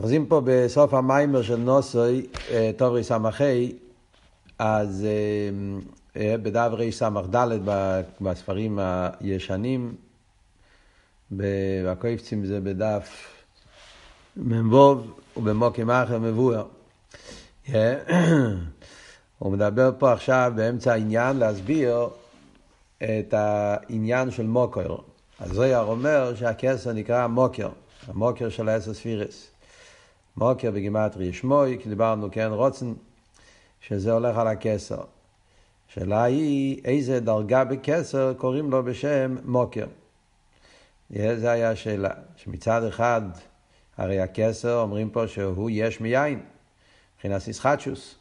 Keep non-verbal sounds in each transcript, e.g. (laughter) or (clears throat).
אוחזים פה בסוף המיימר של נוסוי, אה, טוב רס"ה, אז אה, אה, בדף רס"ד בספרים הישנים, והקויפצים זה בדף מ"ו ובמוקים אחר מבואר. (clears throat) הוא מדבר פה עכשיו באמצע העניין להסביר את העניין של מוקר. אז זויר אומר שהכסר נקרא מוקר, המוקר של העשר ספירס. מוקר בגימטרי שמוי, כי דיברנו, כן, רוצן, שזה הולך על הכסר. השאלה היא, איזה דרגה בכסר קוראים לו בשם מוקר. זה היה השאלה, שמצד אחד, הרי הכסר, אומרים פה שהוא יש מיין, מבחינת איסחטשוס.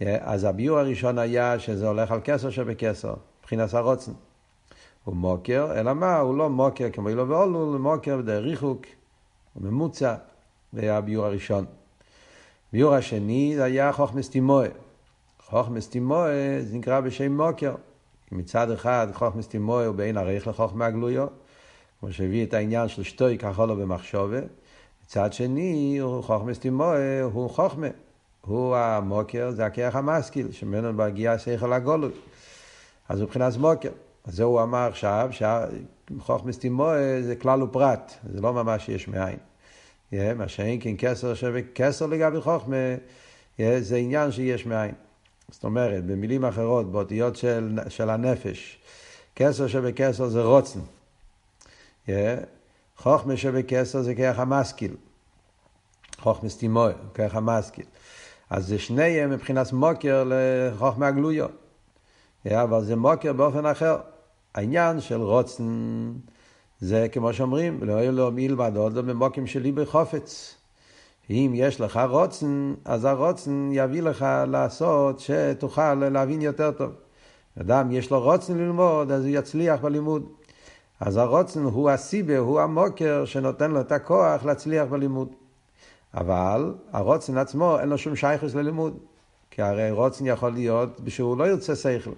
אז הביור הראשון היה שזה הולך על כסר שבכסר, מבחינת הרוצן. הוא מוקר, אלא מה? הוא לא מוקר כמו אילו ואולו, הוא מוקר בדרך ריחוק, הוא ממוצע. זה היה הביור הראשון. הביור השני זה היה חוכמס תימואה. חוכמס תימואה זה נקרא בשם מוקר. מצד אחד חוכמס תימואה הוא בין ערך לחוכמה הגלויו, כמו שהביא את העניין של שטוי לו במחשובה. מצד שני חוכמס תימואה הוא חוכמה. הוא המוקר, זה הכרך המשכיל, שממנו מגיע שכל הגולוי. אז מבחינת מוקר. אז זה הוא אמר עכשיו, שחוכמס תימואה זה כלל ופרט, זה לא ממש יש מאין. מה שאין כן כסר שווה כסר לגבי חוכמה, זה עניין שיש מאין. זאת אומרת, במילים אחרות, באותיות של, של הנפש, כסר שווה כסר זה רוצן. חוכמה שווה כסר זה כרך המשכיל. חוכמה סטימוי, כרך המשכיל. אז זה שניהם מבחינת מוקר לחוכמה הגלויות. אבל זה מוקר באופן אחר. העניין של רוצן זה כמו שאומרים, לא יהיה לו מלבד עוד לא ממוקים שלי בחופץ. אם יש לך רוצן, אז הרוצן יביא לך לעשות שתוכל להבין יותר טוב. אדם יש לו רוצן ללמוד, אז הוא יצליח בלימוד. אז הרוצן הוא הסיבה, הוא המוקר שנותן לו את הכוח להצליח בלימוד. אבל הרוצן עצמו אין לו שום שייכוס ללימוד. כי הרי רוצן יכול להיות שהוא לא ירצה שכל.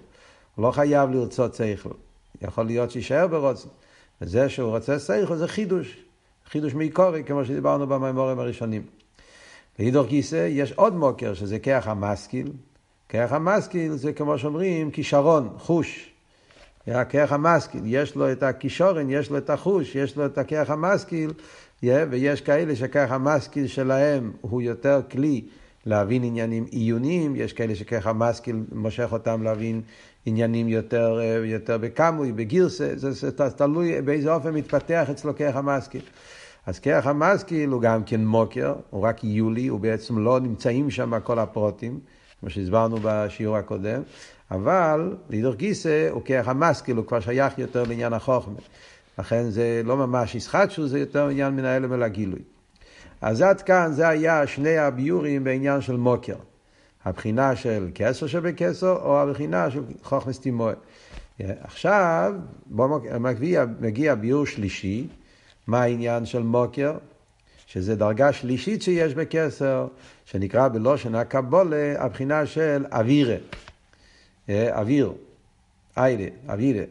הוא לא חייב לרצות שכל. יכול להיות שיישאר ברוצן. וזה שהוא רוצה שכל זה חידוש, חידוש מעיקורי, כמו שדיברנו במימורים הראשונים. להידור גיסא יש עוד מוקר, שזה כרך המשכיל. כרך המשכיל זה כמו שאומרים כישרון, חוש. הכרך המשכיל, יש לו את הכישורן, יש לו את החוש, יש לו את הכרך המשכיל, ויש כאלה שכרך המשכיל שלהם הוא יותר כלי להבין עניינים עיוניים, יש כאלה שככה משכיל מושך אותם להבין עניינים יותר, אה, יותר בקמוי, בגירסה, זה, זה, זה תלוי באיזה אופן מתפתח אצלו כרך המשכיל. אז כרך המשכיל הוא גם כן מוקר, הוא רק יולי, הוא בעצם לא נמצאים שם כל הפרוטים, כמו שהסברנו בשיעור הקודם, אבל לידור גיסא הוא כרך המשכיל, הוא כבר שייך יותר לעניין החוכמה. לכן זה לא ממש ישחטשו, זה יותר עניין מן ההלם אל. אז עד כאן זה היה שני הביורים בעניין של מוקר. הבחינה של כסר שבכסר, או הבחינה של חוכמס תימוה. עכשיו, מגיע, מגיע ביור שלישי, מה העניין של מוקר? שזה דרגה שלישית שיש בכסר, שנקרא בלושן הקבולה, הבחינה של אווירה. אוויר, איילה, אווירה.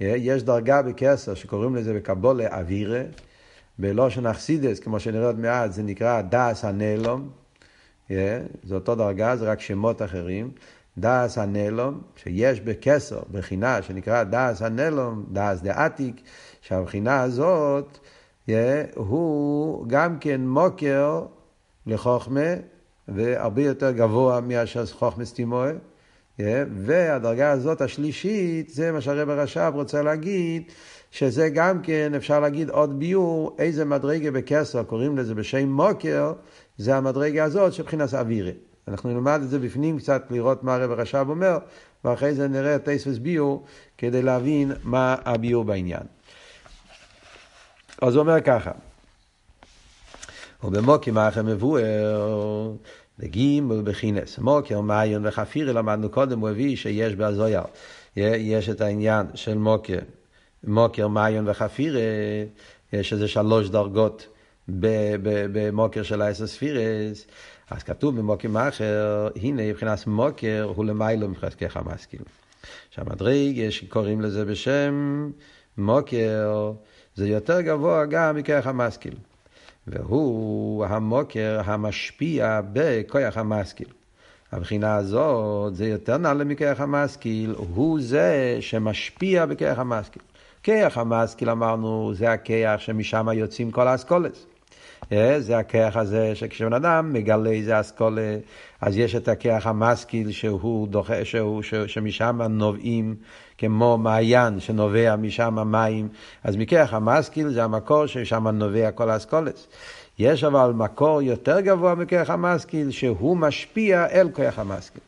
יש דרגה בכסר שקוראים לזה בקבולה אווירה. בלושן אכסידס, כמו שנראה עוד מעט, זה נקרא דאס הנלום. Yeah, זה אותו דרגה, זה רק שמות אחרים. דאס הנלום, שיש בכסר, בחינה שנקרא דאס הנלום, דאס דעתיק, שהבחינה הזאת, yeah, הוא גם כן מוקר לחוכמה, והרבה יותר גבוה מאשר חוכמה סטימואה. Yeah, והדרגה הזאת השלישית, זה מה שהרב הרש"ב רוצה להגיד, שזה גם כן, אפשר להגיד עוד ביור, איזה מדרגה בכסר, קוראים לזה בשם מוקר, זה המדרגה הזאת שבחינת אווירי. אנחנו נלמד את זה בפנים קצת, לראות מה הרב הרש"ב אומר, ואחרי זה נראה את טייספס ביור, כדי להבין מה הביור בעניין. אז הוא אומר ככה, ובמוקים האחר מבואר, לגימל בחינס. מוקר, מעיון וחפירי, למדנו קודם, הוא הביא שיש בהזויר. יש את העניין של מוקר. מוקר, מעיון וחפירה, יש איזה שלוש דרגות במוקר של העשר ספירס, אז כתוב במוקים אחר, הנה מבחינת מוקר הוא למיילו מבחינת ככה משכיל. שהמדרג, שקוראים לזה בשם מוקר, זה יותר גבוה גם מכרך המשכיל. והוא המוקר המשפיע בכוח המשכיל. הבחינה הזאת זה יותר נעלה מכוח המשכיל, הוא זה שמשפיע בכוח המשכיל. כיח המשכיל אמרנו, זה הכיח שמשם יוצאים כל האסכולס. אה, זה הכיח הזה שכשבן אדם מגלה איזה אסכולה, אז יש את הכיח המשכיל שהוא דוחה, שהוא, שמשם נובעים כמו מעיין שנובע משם המים, אז מכיח המשכיל זה המקור ששם נובע כל האסכולס. יש אבל מקור יותר גבוה מכיח המשכיל, שהוא משפיע אל כיח המשכיל.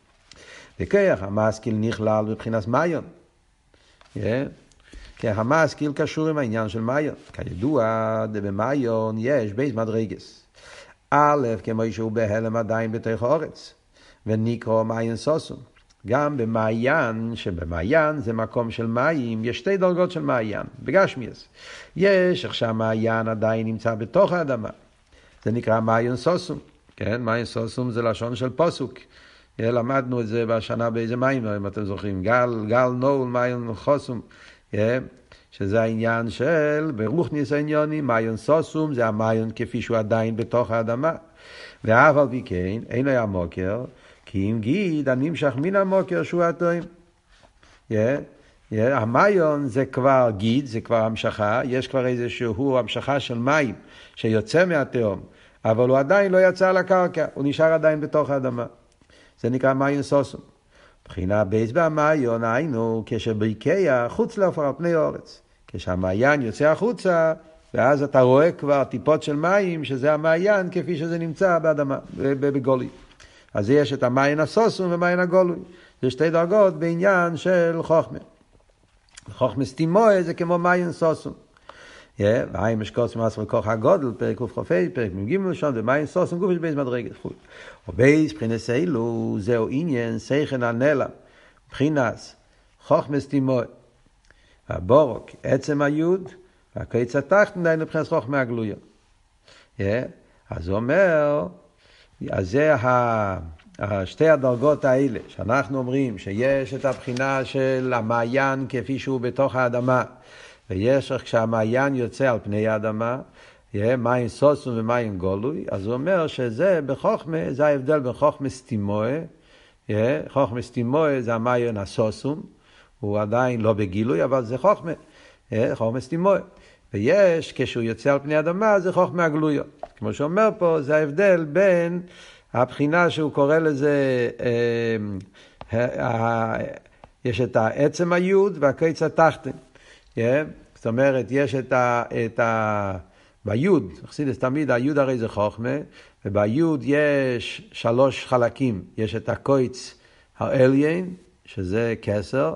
וכיח המשכיל נכלל מבחינת מיון. Yeah. כי המשכיל קשור עם העניין של מיון. כידוע, במיון יש בייס מדרגס. א', כמו שהוא בהלם עדיין בתוך האורץ, ונקרא מיין סוסום. גם במעיין, שבמעיין זה מקום של מים, יש שתי דרגות של מעיין, בגשמיאס. יש איך שהמעיין עדיין נמצא בתוך האדמה. זה נקרא מעיין סוסום. כן, מעיין סוסום זה לשון של פוסוק. למדנו את זה בשנה באיזה מים, אם אתם זוכרים. גל, גל נול, מעיין חוסום. שזה העניין של ברוך ניס עניונים, מעיין סוסום, זה המעיין כפי שהוא עדיין בתוך האדמה. ואף על פי כן, אין היה מוקר, כי אם גיד הנמשך מן המוקר שהוא התוים. Yeah, yeah, המיון זה כבר גיד, זה כבר המשכה, יש כבר איזשהו המשכה של מים שיוצא מהתהום, אבל הוא עדיין לא יצא לקרקע, הוא נשאר עדיין בתוך האדמה. זה נקרא מיון סוסום. מבחינה בייס והמיון היינו כשביקיה חוץ לעפר על פני אורץ. כשהמעיין יוצא החוצה, ואז אתה רואה כבר טיפות של מים, שזה המעיין כפי שזה נמצא באדמה, בגולי. אז יש את המעיין הסוסום ומעיין הגולוי. זה שתי דרגות בעניין של חוכמה. חוכמה סטימואה זה כמו מעיין סוסום. והאם אשקוץ מעשר כוח הגודל, פרק קכ"ה, פרק מ"ג ראשון, ומאין סוסם גוף יש בייס מדרגת חוץ. ובייס מבחינס אלו, זהו עניין סייכן הנלם, מבחינס חוכמס תימוי. הבורוק, עצם היוד, והקיץ התחתן, דהיינו מבחינס חוכמה הגלויה. אז הוא אומר, אז זה שתי הדרגות האלה, שאנחנו אומרים שיש את הבחינה של המעיין כפי שהוא בתוך האדמה. ויש איך כשהמעיין יוצא על פני האדמה, מים סוסום ומים גולוי, אז הוא אומר שזה בחוכמה, זה ההבדל בין חוכמה סטימואה, חוכמה סטימואה זה המעיין הסוסום, הוא עדיין לא בגילוי, אבל זה חוכמה, חוכמה סטימואה. ויש, כשהוא יוצא על פני האדמה, זה חוכמה הגלויה. כמו שאומר פה, זה ההבדל בין הבחינה שהוא קורא לזה, אה, אה, יש את העצם היוד והקיץ התחתן. Yeah, זאת אומרת, יש את ה... את ה ביוד, חסידס תמיד, היוד הרי זה חוכמה, וביוד יש שלוש חלקים, יש את הקויץ האליין, שזה כסר,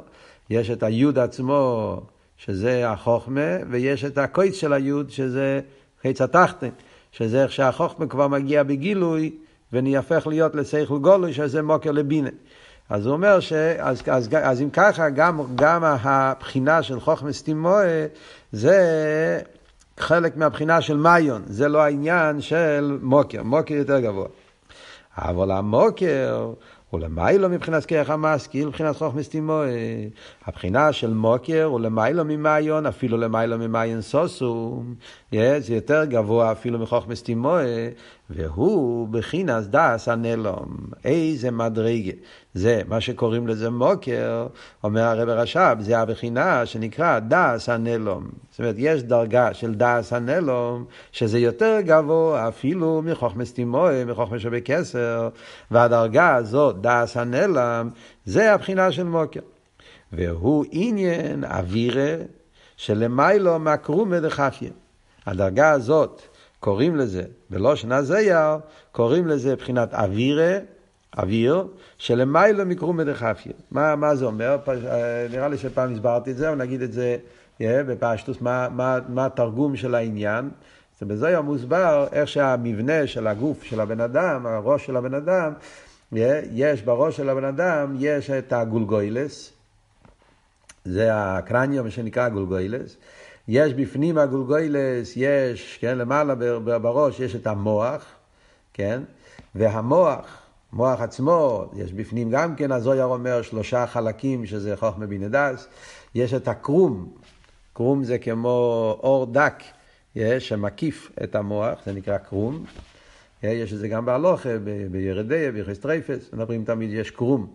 יש את היוד עצמו, שזה החוכמה, ויש את הקויץ של היוד, שזה חיץ התחתן, שזה איך שהחוכמה כבר מגיע בגילוי, ונהפך להיות לסייכל גולוי, שזה מוקר לבינה. אז הוא אומר ש... אז, אז, אז אם ככה, גם, גם הבחינה של חוכמס תימואה זה חלק מהבחינה של מיון, זה לא העניין של מוקר, מוקר יותר גבוה. אבל המוקר ולמיילו מבחינת כרך המשכיל, מבחינת חוכמס תימואה. הבחינה של מוקר ולמיילו ממיון, אפילו למיילו ממיון סוסו, זה יותר גבוה אפילו מחוכמס תימואה, והוא בחינס דס הנלום. איזה מדרגה. זה מה שקוראים לזה מוקר, אומר הרב רש"ב, זה הבחינה שנקרא דס הנלום. זאת אומרת, יש דרגה של דס הנלום, שזה יותר גבוה אפילו מחוכמס תימואה, מחוכמס שבקסר, והדרגה הזאת, דס הנלם, זה הבחינה של מוקר. והוא עניין אווירה שלמיילו מקרומה דחפיה. הדרגה הזאת, קוראים לזה, בלושן הזייר, קוראים לזה בחינת אווירה, אוויר, שלמיילו מקרומה דחפיה. מה, מה זה אומר? אה, נראה לי שפעם הסברתי את זה, אבל נגיד את זה yeah, בפשטוס, מה, מה, מה התרגום של העניין. זה בזויה מוסבר איך שהמבנה של הגוף של הבן אדם, הראש של הבן אדם, יש בראש של הבן אדם, יש את הגולגוילס, זה הקרניום שנקרא גולגוילס, יש בפנים הגולגוילס, יש, כן, למעלה בראש יש את המוח, כן, והמוח, מוח עצמו, יש בפנים גם כן, הזויר אומר שלושה חלקים שזה חוכמה בינדס, יש את הקרום, קרום זה כמו אור דק, שמקיף את המוח, זה נקרא קרום. יש את זה גם בהלכה, בירדיה, בהלכות טריפות, מדברים תמיד, יש קרום.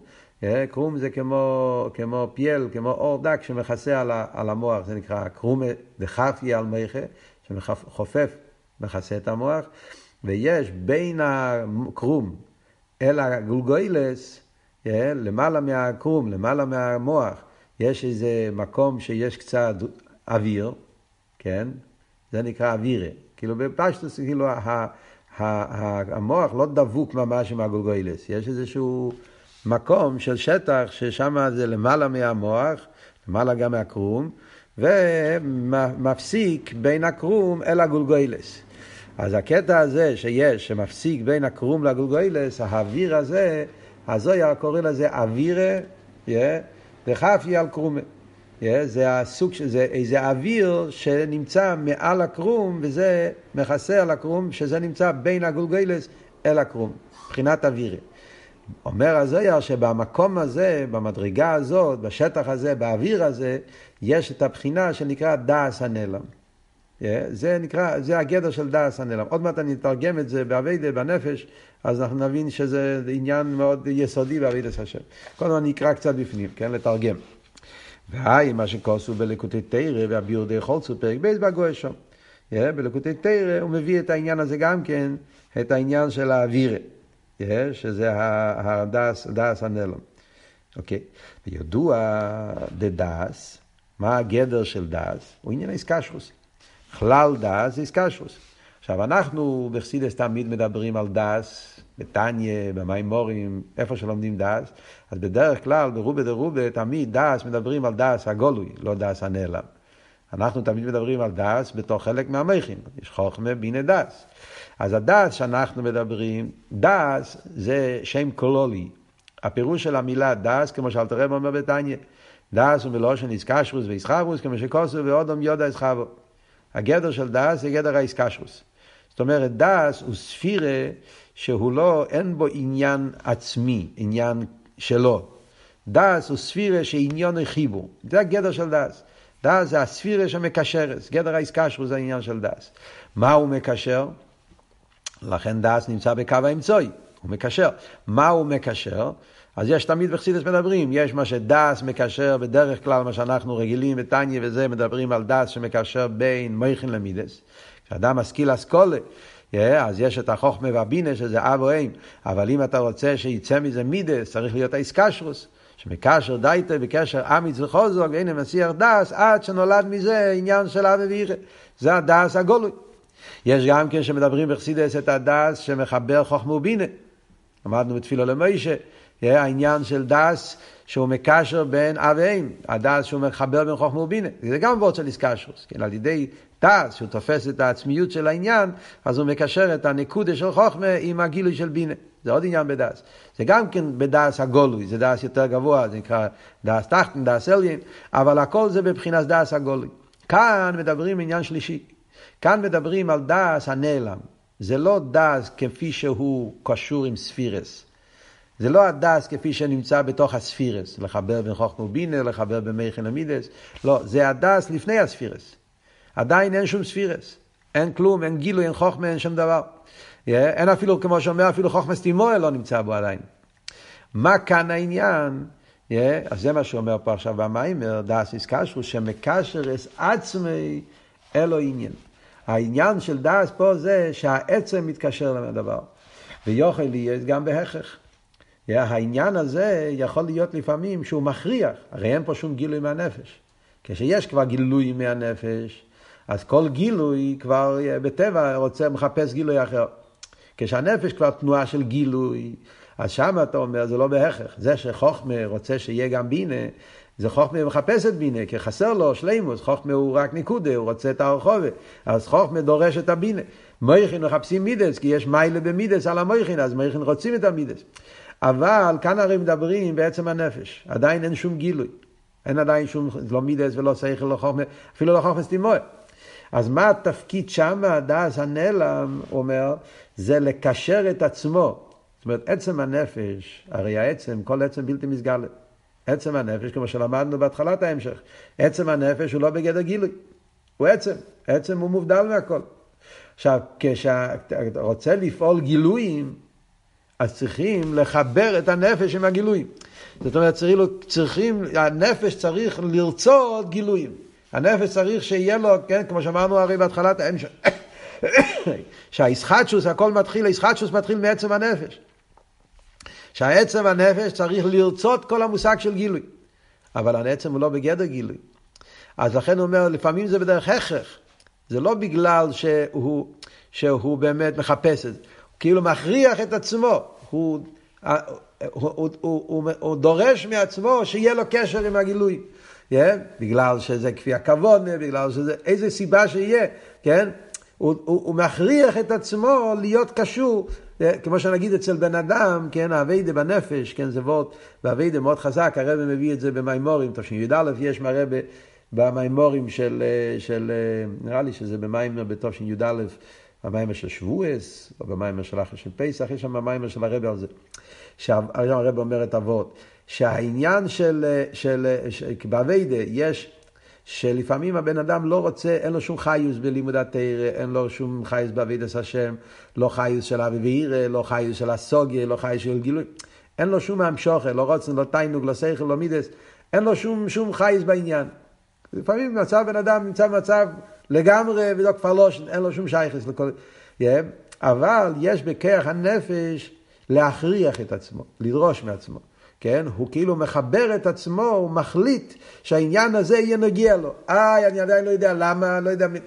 קרום זה כמו, כמו פעל, כמו אור דק שמכסה על, על המוח, זה נקרא קרום דחפיא על מוחא, שחופף, מכסה את המוח, ויש בין הקרום אל הגולגולת, למעלה מהקרום, למעלה מהמוח, יש איזה מקום שיש קצת אוויר, כן? זה נקרא אווירה. כאילו בפשטוס, כאילו המוח לא דבוק ממש עם הגולגוילס, יש איזשהו מקום של שטח ששם זה למעלה מהמוח, למעלה גם מהקרום, ומפסיק בין הקרום אל הגולגוילס. אז הקטע הזה שיש, שמפסיק בין הקרום לגולגוילס, האוויר הזה, הזויה קורא לזה אווירה, דחפי על קרומה. זה הסוג של זה, איזה אוויר שנמצא מעל הקרום וזה מכסה על הקרום, שזה נמצא בין הגולגלס אל הקרום, מבחינת אווירי. אומר הזויר שבמקום הזה, במדרגה הזאת, בשטח הזה, באוויר הזה, יש את הבחינה שנקרא דאס הנעלם. זה נקרא, זה הגדר של דאס הנעלם. עוד מעט אני אתרגם את זה באביידה, בנפש, אז אנחנו נבין שזה עניין מאוד יסודי בעבודת השם. קודם אני אקרא קצת בפנים, כן? לתרגם. והוא מה שכתוב בלקוטי תורה והביאור די חולצו פרק בית בגוי שם. בלקוטי תורה הוא מביא את העניין הזה גם כן, את העניין של האווירא, שזה הדעת הנעלם. אוקיי, וידוע דדעת, מה הגדר של דעת? הוא עניין התקשרות. כלל דעת זה התקשרות. עכשיו אנחנו בחסידות תמיד מדברים על דעת, בתניא, במאמרים, איפה שלומדים דעת, אז בדרך כלל ברובה דרובה תמיד דס מדברים על דעת הגלוי, לא דעת הנעלם. אנחנו תמיד מדברים על דעת בתור חלק מהמוחין, יש חוכמה בינה דעת. אז הדעת שאנחנו מדברים, דעת זה שם כללי. הפירוש של המילה דעת, כמו שאלטער רבי אומר בתניא, דעת הוא מלשון התקשרות והתחברות, כמו שכתוב והאדם ידע את חוה. הגדר של דעת זה גדר התקשרות. זאת אומרת, דעת הוא ספירה שהוא לא, אין בו עניין עצמי, עניין שלו. דעת הוא ספירה שעניינו חיבור. זה הגדר של דעת. דעת זה הספירה שמקשרת, גדר התקשרות זה העניין של דעת. מה הוא מקשר? לכן דעת נמצא בקו האמצעי, הוא מקשר. מה הוא מקשר? אז יש תמיד בחסידות מדברים, יש מה שדעת מקשר בדרך כלל, מה שאנחנו רגילים בתניא וזה, מדברים על דעת שמקשר בין מוחין למידות. כשאדם משכיל השכלה, אז יש את החוכמה והבינה שזה אב ואם, אבל אם אתה רוצה שיצא מזה מידות, צריך להיות התקשרות. שמקשר דייטה בקשר אמיץ וחזק, ואינו מסיח דעת, עד שנולד מזה עניין של אהבה ויראה. זה הדעת הגלוי. יש גם כן שמדברים בחסידות את הדעת שמחבר חוכמה ובינה. למדנו בתפילה למשה, העניין של דעת שהוא מקשר בין אב ואם, הדעת שהוא מחבר בין חוכמה ובינה. זה גם גדר של התקשרות, כן, על ידי דעת, שהוא תופס את העצמיות של העניין, אז הוא מקשר את הנקודה של חוכמה עם הגילוי של בינה. זה עוד עניין בדעת. זה גם כן בדעת הגלוי, זה דעת יותר גבוה, זה נקרא דעת תחתון, דעת עליון, אבל הכל זה בבחינת דעת הגלוי. כאן מדברים עניין שלישי. כאן מדברים על דעת הנעלם. זה לא דעת כפי שהוא קשור עם ספירות. זה לא הדעת כפי שנמצא בתוך הספירות, לחבר בין חוכמה ובינה, לחבר בין מוחין למידות. לא, זה הדעת לפני הספירות. עדיין אין שום ספירות. אין כלום, אין גילוי, אין חוכמה, אין שום דבר. אין אפילו, כמו שאומר, אפילו חוכמה סתימאה לא נמצא בו עדיין. מה כאן העניין? Yeah, אז זה מה שאומר פה עכשיו במיימר, דאס איסקשרו, שמקשר אס עצמי אלו עניין. העניין של דאס פה זה שהעצם מתקשר לדבר. ויוכל להיות גם בהכרח. Yeah, העניין הזה יכול להיות לפעמים שהוא מכריח, הרי אין פה שום גילוי מהנפש. כשיש כבר גילוי מהנפש, אז כל גילוי כבר בטבע רוצה, מחפש גילוי אחר. כשהנפש כבר תנועה של גילוי, אז שם אתה אומר, זה לא בהכרח. זה שחוכמה רוצה שיהיה גם בינה, זה חוכמה מחפשת בינה, כי חסר לו שלימוס, חוכמה הוא רק ניקודה, הוא רוצה את הרחובה, אז חוכמה דורש את הבינה. מויכין מחפשים מידס, כי יש מיילה במידס על המויכין, אז מויכין רוצים את המידס. אבל כאן הרי מדברים בעצם הנפש, עדיין אין שום גילוי. אין עדיין שום, לא מידס ולא שכל, לא חוכמה, אפילו לא חוכמה סטימוי. אז מה התפקיד שם, הדס הנעלם, אומר, זה לקשר את עצמו. זאת אומרת, עצם הנפש, הרי העצם, כל עצם בלתי מסגלת. עצם הנפש, כמו שלמדנו בהתחלת ההמשך, עצם הנפש הוא לא בגדר גילוי. הוא עצם, עצם הוא מובדל מהכל. עכשיו, כשאתה רוצה לפעול גילויים, אז צריכים לחבר את הנפש עם הגילויים. זאת אומרת, צריכים, הנפש צריך לרצות גילויים. הנפש צריך שיהיה לו, כן, כמו שאמרנו הרי בהתחלת. (coughs) שהאיסחטשוס, הכל מתחיל, האיסחטשוס מתחיל מעצם הנפש. שהעצם הנפש צריך לרצות כל המושג של גילוי. אבל העצם הוא לא בגדר גילוי. אז לכן הוא אומר, לפעמים זה בדרך הכרח. זה לא בגלל שהוא, שהוא באמת מחפש את זה. הוא כאילו מכריח את עצמו. הוא, הוא, הוא, הוא, הוא, הוא דורש מעצמו שיהיה לו קשר עם הגילוי. Yeah, בגלל שזה כפי הכבוד, בגלל שזה איזה סיבה שיהיה, כן? הוא, הוא, הוא מכריח את עצמו להיות קשור, כמו שנגיד אצל בן אדם, כן, האביידה בנפש, כן, זה וורט, והאביידה מאוד חזק, הרב מביא את זה במימורים, תשי"א יש מהרבה במימורים של, של, נראה לי שזה במיימר בתשי"א, במיימר של שבועס, או במיימר של אחר של פסח, יש שם במיימר של הרב על זה. שהיום הרב אומר את אבות, שהעניין של, של, של באביידה יש שלפעמים הבן אדם לא רוצה, אין לו שום חיוס בלימוד התרא, אין לו שום חיוס בעבידת השם, לא חיוס של אבי ואירא, לא חיוס של הסוגיה, לא חיוס של גילוי, אין לו שום המשוכר, לא רוצן, לא תיינוג, לא שכל, לא מידס, אין לו שום, שום חיוס בעניין. לפעמים במצב בן אדם נמצא במצב לגמרי, ולא כבר לא, אין לו שום שייכס לכל... Yeah. אבל יש בכרך הנפש להכריח את עצמו, לדרוש מעצמו. כן? הוא כאילו מחבר את עצמו, הוא מחליט שהעניין הזה יהיה נגיע לו. איי, אני עדיין לא יודע למה, לא יודע מי...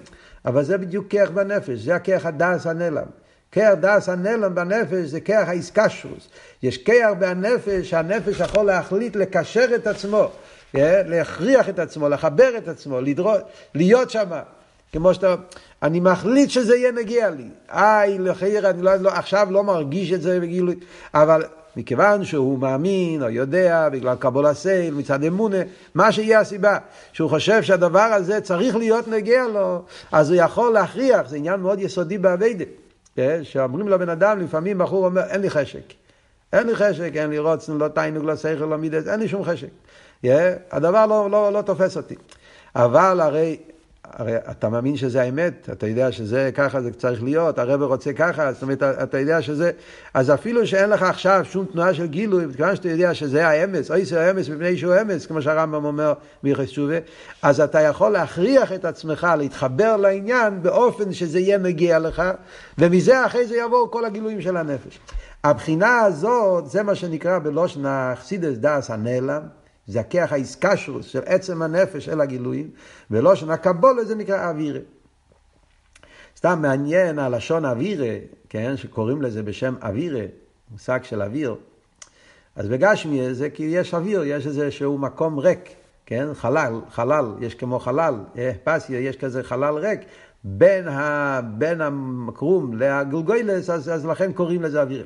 אבל זה בדיוק כרך בנפש, זה הכרך הדס הנעלם. כרך דס הנעלם בנפש זה כרך האיסקשוס. יש כרך בנפש שהנפש יכול להחליט לקשר את עצמו, כן? להכריח את עצמו, לחבר את עצמו, לדרוש, להיות שם. כמו שאתה, אני מחליט שזה יהיה נגיע לי. איי, לחייר, אני לא, לא, עכשיו לא מרגיש את זה בגילוי, אבל מכיוון שהוא מאמין או יודע בגלל קבול הסייל מצד אמונה, מה שיהיה הסיבה, שהוא חושב שהדבר הזה צריך להיות נגיע לו, אז הוא יכול להכריח, זה עניין מאוד יסודי באביידה, כן? שאומרים לבן אדם, לפעמים בחור אומר, אין לי חשק. אין לי חשק, אין לי רוצן, לא תיינוג, לא שכל, לא מידס, אין לי שום חשק. Yeah, הדבר לא, לא, לא תופס אותי. אבל הרי הרי אתה מאמין שזה האמת, אתה יודע שזה ככה זה צריך להיות, הרב רוצה ככה, זאת אומרת, אתה יודע שזה, אז אפילו שאין לך עכשיו שום תנועה של גילוי, כיוון שאתה יודע שזה האמץ, אוי זה האמץ מפני שהוא אמץ, כמו שהרמב"ם אומר ביחס תשובה, אז אתה יכול להכריח את עצמך להתחבר לעניין באופן שזה יהיה מגיע לך, ומזה אחרי זה יבואו כל הגילויים של הנפש. הבחינה הזאת, זה מה שנקרא בלושן החסידס דאס הנעלם, זה הכיח האיסקשרוס של עצם הנפש של הגילויים, ולא שנה קבולה זה נקרא אווירה. סתם מעניין הלשון אווירה, כן, שקוראים לזה בשם אווירה, מושג של אוויר. אז בגשמי זה כי יש אוויר, יש איזה שהוא מקום ריק, כן, חלל, חלל, יש כמו חלל, אה, פסיה, יש כזה חלל ריק, בין, ה, בין המקרום לגולגוילס, אז, אז לכן קוראים לזה אווירה.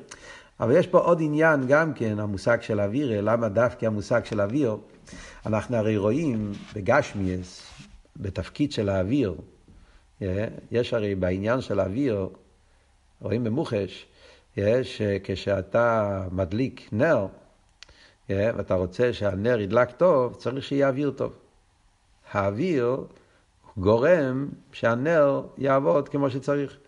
אבל יש פה עוד עניין גם כן, המושג של אוויר, למה דווקא המושג של אוויר? אנחנו הרי רואים בגשמיאס, בתפקיד של האוויר, אה, יש הרי בעניין של האוויר, רואים במוחש, יש אה, כשאתה מדליק נר, אה, ואתה רוצה שהנר ידלק טוב, צריך שיהיה אוויר טוב. האוויר גורם שהנר יעבוד כמו שצריך.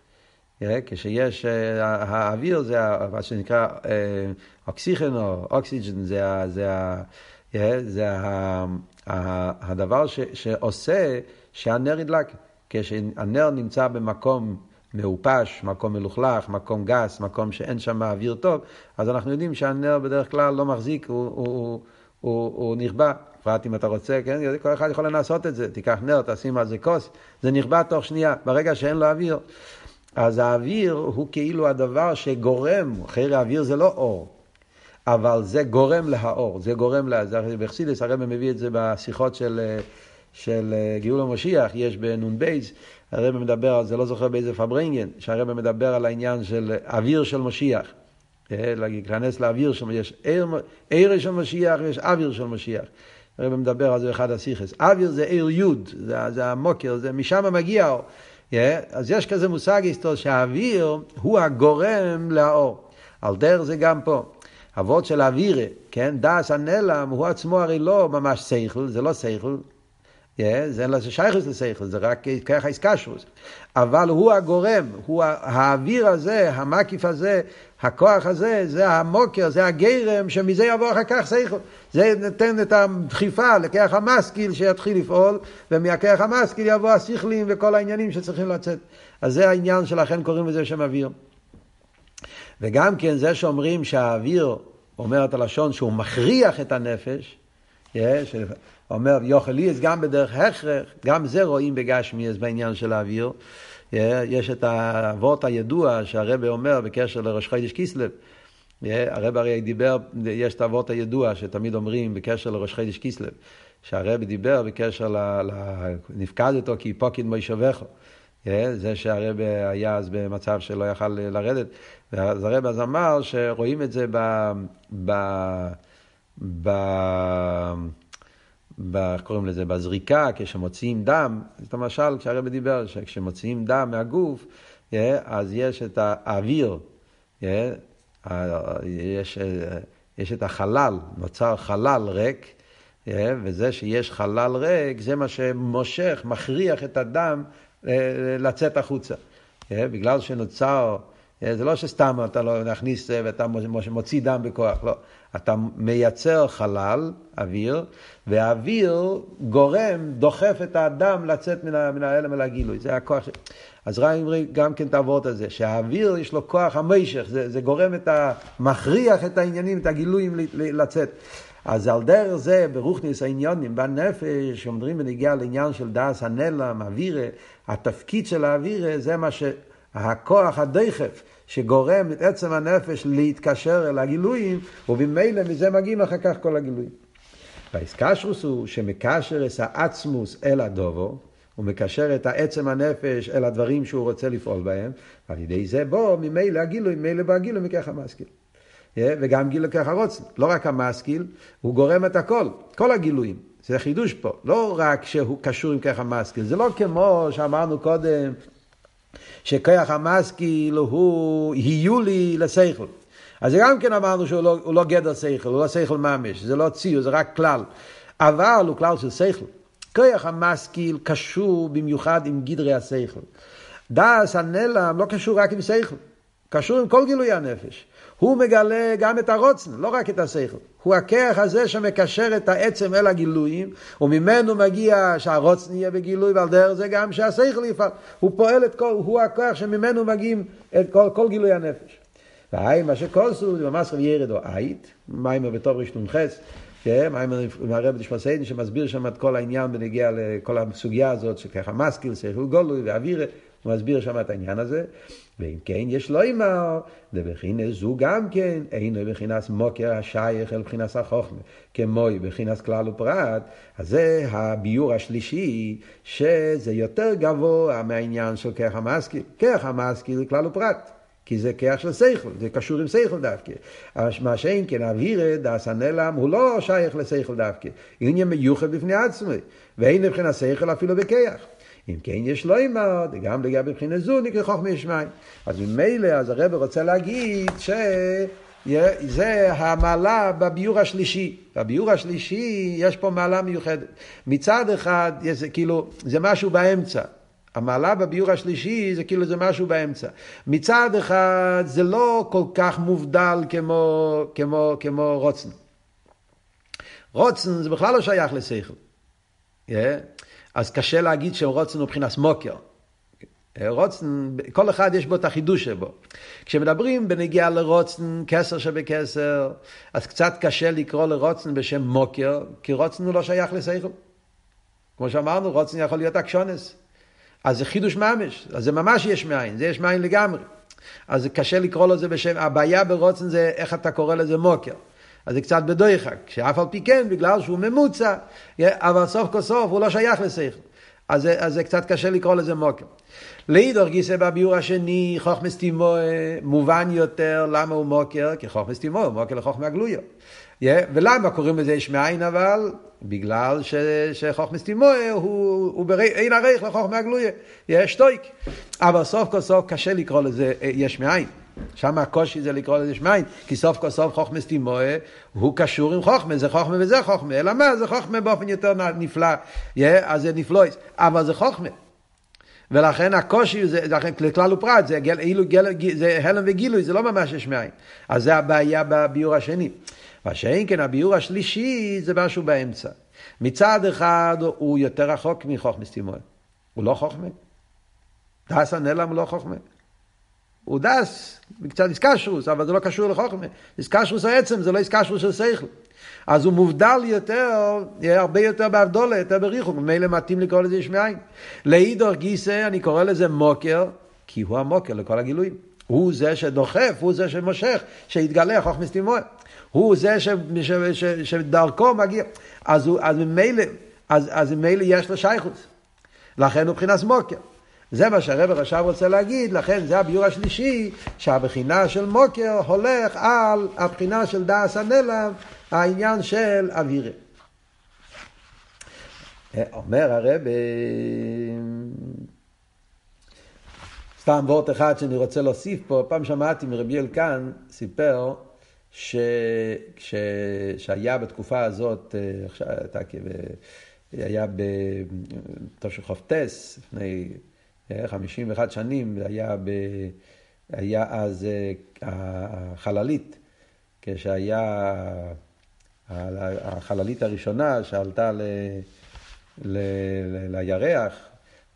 כשיש, אה, האוויר זה מה שנקרא אה, אוקסיכן או אוקסיג'ן, זה, זה, זה הדבר ש, שעושה שהנר ידלק. כשהנר נמצא במקום מעופש, מקום מלוכלך, מקום גס, מקום שאין שם אוויר טוב, אז אנחנו יודעים שהנר בדרך כלל לא מחזיק, הוא, הוא, הוא, הוא, הוא נכבה. בפרט אם אתה רוצה, כן, כל אחד יכול לעשות את זה, תיקח נר, תשים על זה כוס, זה נכבה תוך שנייה, ברגע שאין לו אוויר. אז האוויר הוא כאילו הדבר שגורם, חייר האוויר זה לא אור, אבל זה גורם להאור, זה גורם. בחסידס הרב מביא את זה בשיחות של, של גאול המשיח, יש בנ"ב, הרב מדבר על זה, לא זוכר באיזה פברנגן, שהרב מדבר על העניין של אוויר של משיח. אה, להיכנס לאוויר של משיח, יש עיר של משיח ויש אוויר של משיח. הרב מדבר על זה באחד הסיכס. אוויר זה עיר יוד, זה, זה המוקר, זה משם מגיע האור. Yeah, אז יש כזה מושג היסטורי שהאוויר הוא הגורם לאור. על דרך זה גם פה. אבות של אווירה, כן, דס הנעלם, הוא עצמו הרי לא ממש שכל, זה לא שכל, זה לא שייכות לשכל, זה רק ככה איסקשוס. אבל הוא הגורם, הוא האוויר הזה, המקיף הזה, הכוח הזה, זה המוקר, זה הגרם, שמזה יבוא אחר כך שכל. זה נותן את הדחיפה לכח המשכיל שיתחיל לפעול, ומהכח המשכיל יבוא השכלים וכל העניינים שצריכים לצאת. אז זה העניין שלכן קוראים לזה שם אוויר. וגם כן זה שאומרים שהאוויר, אומרת הלשון, שהוא מכריח את הנפש, יש, אומר יוכל ליאס גם בדרך הכרח, גם זה רואים בגשמיאס בעניין של האוויר. יש את האבות הידוע שהרבא אומר בקשר לראש חודש קיסלב. הרב הרי דיבר, יש את האבות הידוע שתמיד אומרים בקשר לראש חודש קיסלב, שהרב דיבר בקשר ל... נפקד אותו כי פוקיד מוישבך. זה שהרב היה אז במצב שלא יכל לרדת. אז הרב אז אמר שרואים את זה ב... ב... ב... איך קוראים לזה? בזריקה, כשמוציאים דם, זאת המשל כשהרבא דיבר, שכשמוציאים דם מהגוף, אז יש את האוויר, יש, יש את החלל, נוצר חלל ריק, וזה שיש חלל ריק, זה מה שמושך, מכריח את הדם לצאת החוצה. בגלל שנוצר, זה לא שסתם אתה לא נכניס ואתה מוציא דם בכוח, לא. אתה מייצר חלל, אוויר, והאוויר גורם, דוחף את האדם לצאת מן, ההלם אל הגילוי. זה הכוח. ש... אז ראי גם כן תעבוד על זה, שהאוויר יש לו כוח המשך, זה, זה גורם את ה... מכריח את העניינים, את הגילויים לצאת. אז על דרך זה, ברוכניס העניונים, בנפש, שאומרים בנגיעה לעניין של דאס הנלם, אווירה, התפקיד של האווירה, זה מה שהכוח הדחף. שגורם את עצם הנפש להתקשר אל הגילויים, ובמילא מזה מגיעים אחר כך כל הגילויים. והאיסקשרוס הוא שמקשר את העצמוס אל הדובו, הוא מקשר את העצם הנפש אל הדברים שהוא רוצה לפעול בהם, ועל ידי זה בוא ממילא הגילוי, ממילא בא הגילוי מכך המשכיל. וגם גילוי ככה רוצן, לא רק המשכיל, הוא גורם את הכל, כל הגילויים. זה חידוש פה, לא רק שהוא קשור עם ככה המשכיל, זה לא כמו שאמרנו קודם, שכוח המשכיל הוא היולי לשכל. אז גם כן אמרנו שהוא לא, לא גדר שכל, הוא לא שכל ממש, זה לא ציור, זה רק כלל. אבל הוא כלל של שכל. כוח המשכיל קשור במיוחד עם גדרי השכל. דס הנלם לא קשור רק עם שכל, קשור עם כל גילוי הנפש. הוא מגלה גם את הרוצן, לא רק את השכל. הוא הכרך הזה שמקשר את העצם אל הגילויים, וממנו מגיע שהרוצן יהיה בגילוי, ועל דרך זה גם שהשכל יפעל. הוא פועל את כל, הוא הכרך שממנו מגיעים את כל, כל גילוי הנפש. והי מה שכוסו זה ממש רב ירד או עית, מיימר בטוב ראשון חס, מיימר מהרב דשמסיידן שמסביר שם את כל העניין בנגיע לכל הסוגיה הזאת שככה מסקיל, שכל גולוי ואווירה, הוא מסביר שם את העניין הזה. ואם כן יש לו אמר, דבחינס זו גם כן, אינו בבחינס מוקר השייך אל בחינס החוכמה, כמו בחינס כלל ופרט, אז זה הביור השלישי, שזה יותר גבוה מהעניין של כרך המשכיל. כרך המשכיל זה כלל ופרט. כי זה כיח של שכל, זה קשור עם שכל דווקא. מה שאין כן, אווירה דס הנלם הוא לא שייך לשכל דווקא. עניין מיוחד בפני עצמי, ואין מבחינת שכל אפילו בכיח. אם כן יש לו אימא, גם לגבי מבחינת זו נקרא חוכמה יש מים. אז ממילא, אז הרב רוצה להגיד שזה המעלה בביור השלישי. בביור השלישי יש פה מעלה מיוחדת. מצד אחד, יש, כאילו, זה משהו באמצע. המעלה בביור השלישי זה כאילו זה משהו באמצע. מצד אחד זה לא כל כך מובדל כמו, כמו, כמו רוצן. רוצן זה בכלל לא שייך לשכל. Yeah. אז קשה להגיד שרוצן הוא מבחינת מוקר. רוצן, כל אחד יש בו את החידוש שבו. כשמדברים בנגיעה לרוצן, כסר שבכסר, אז קצת קשה לקרוא לרוצן בשם מוקר, כי רוצן הוא לא שייך לשכל. כמו שאמרנו, רוצן יכול להיות אקשונס. אז זה חידוש ממש, אז זה ממש יש מאין, זה יש מאין לגמרי. אז קשה לקרוא לזה בשם, הבעיה ברוצן זה איך אתה קורא לזה מוקר. אז זה קצת בדויחק, שאף על פי כן, בגלל שהוא ממוצע, אבל סוף כל סוף הוא לא שייך לשכל. אז, אז זה קצת קשה לקרוא לזה מוקר. לידור גיסא בביור השני, חוכמס תימו מובן יותר למה הוא מוקר, כי חוכמס תימו הוא מוקר לחוכמה גלויה. ולמה קוראים לזה יש מאין אבל? בגלל ש, שחוכמס תימו הוא, הוא ברי, אין ערך לחוכמה גלויה, יש שטויק. אבל סוף כל סוף קשה לקרוא לזה יש מאין. שם הקושי זה לקרוא לזה שמיים, כי סוף כל סוף חוכמס תימוה הוא קשור עם חוכמה, זה חוכמה וזה חוכמה, אלא מה? זה חוכמה באופן יותר נפלא, yeah, אז זה נפלויס, אבל זה חוכמה. ולכן הקושי, זה, לכן לכלל ופרט, זה, גל, אילו, גל, זה הלם וגילוי, זה לא ממש יש מאין. אז זה הבעיה בביאור השני. מה שאין כן, הביאור השלישי זה משהו באמצע. מצד אחד הוא יותר רחוק מחוכמס תימוה. הוא לא חוכמה. דס הנעלם הוא לא חוכמה. הוא דס, קצת איסקשרוס, אבל זה לא קשור לחוכמה. איסקשרוס העצם, זה לא איסקשרוס של שכל. אז הוא מובדל יותר, הרבה יותר בהבדולה, יותר בריחוק, ממילא מתאים לקרוא לזה יש מאין. לאידור גיסא, אני קורא לזה מוקר, כי הוא המוקר לכל הגילויים. הוא זה שדוחף, הוא זה שמושך, שיתגלה חוכמס תימוה. הוא זה ש, ש, ש, שדרכו מגיע. אז, הוא, ממילא, אז, אז ממילא יש לו שייכות. לכן הוא מבחינת מוקר. זה מה שהרבר עכשיו רוצה להגיד, לכן זה הביור השלישי, שהבחינה של מוקר הולך על הבחינה של דאס הנלם, העניין של אווירה. אומר הרב, סתם וורט אחד שאני רוצה להוסיף פה, פעם שמעתי מרבי אלקן, סיפר ש... ש... שהיה בתקופה הזאת, עכשיו, היה בתושכ"ט, לפני 51 שנים, היה, ב, היה אז אה, החללית, כשהיה החללית הראשונה שעלתה ל, ל, ל, לירח,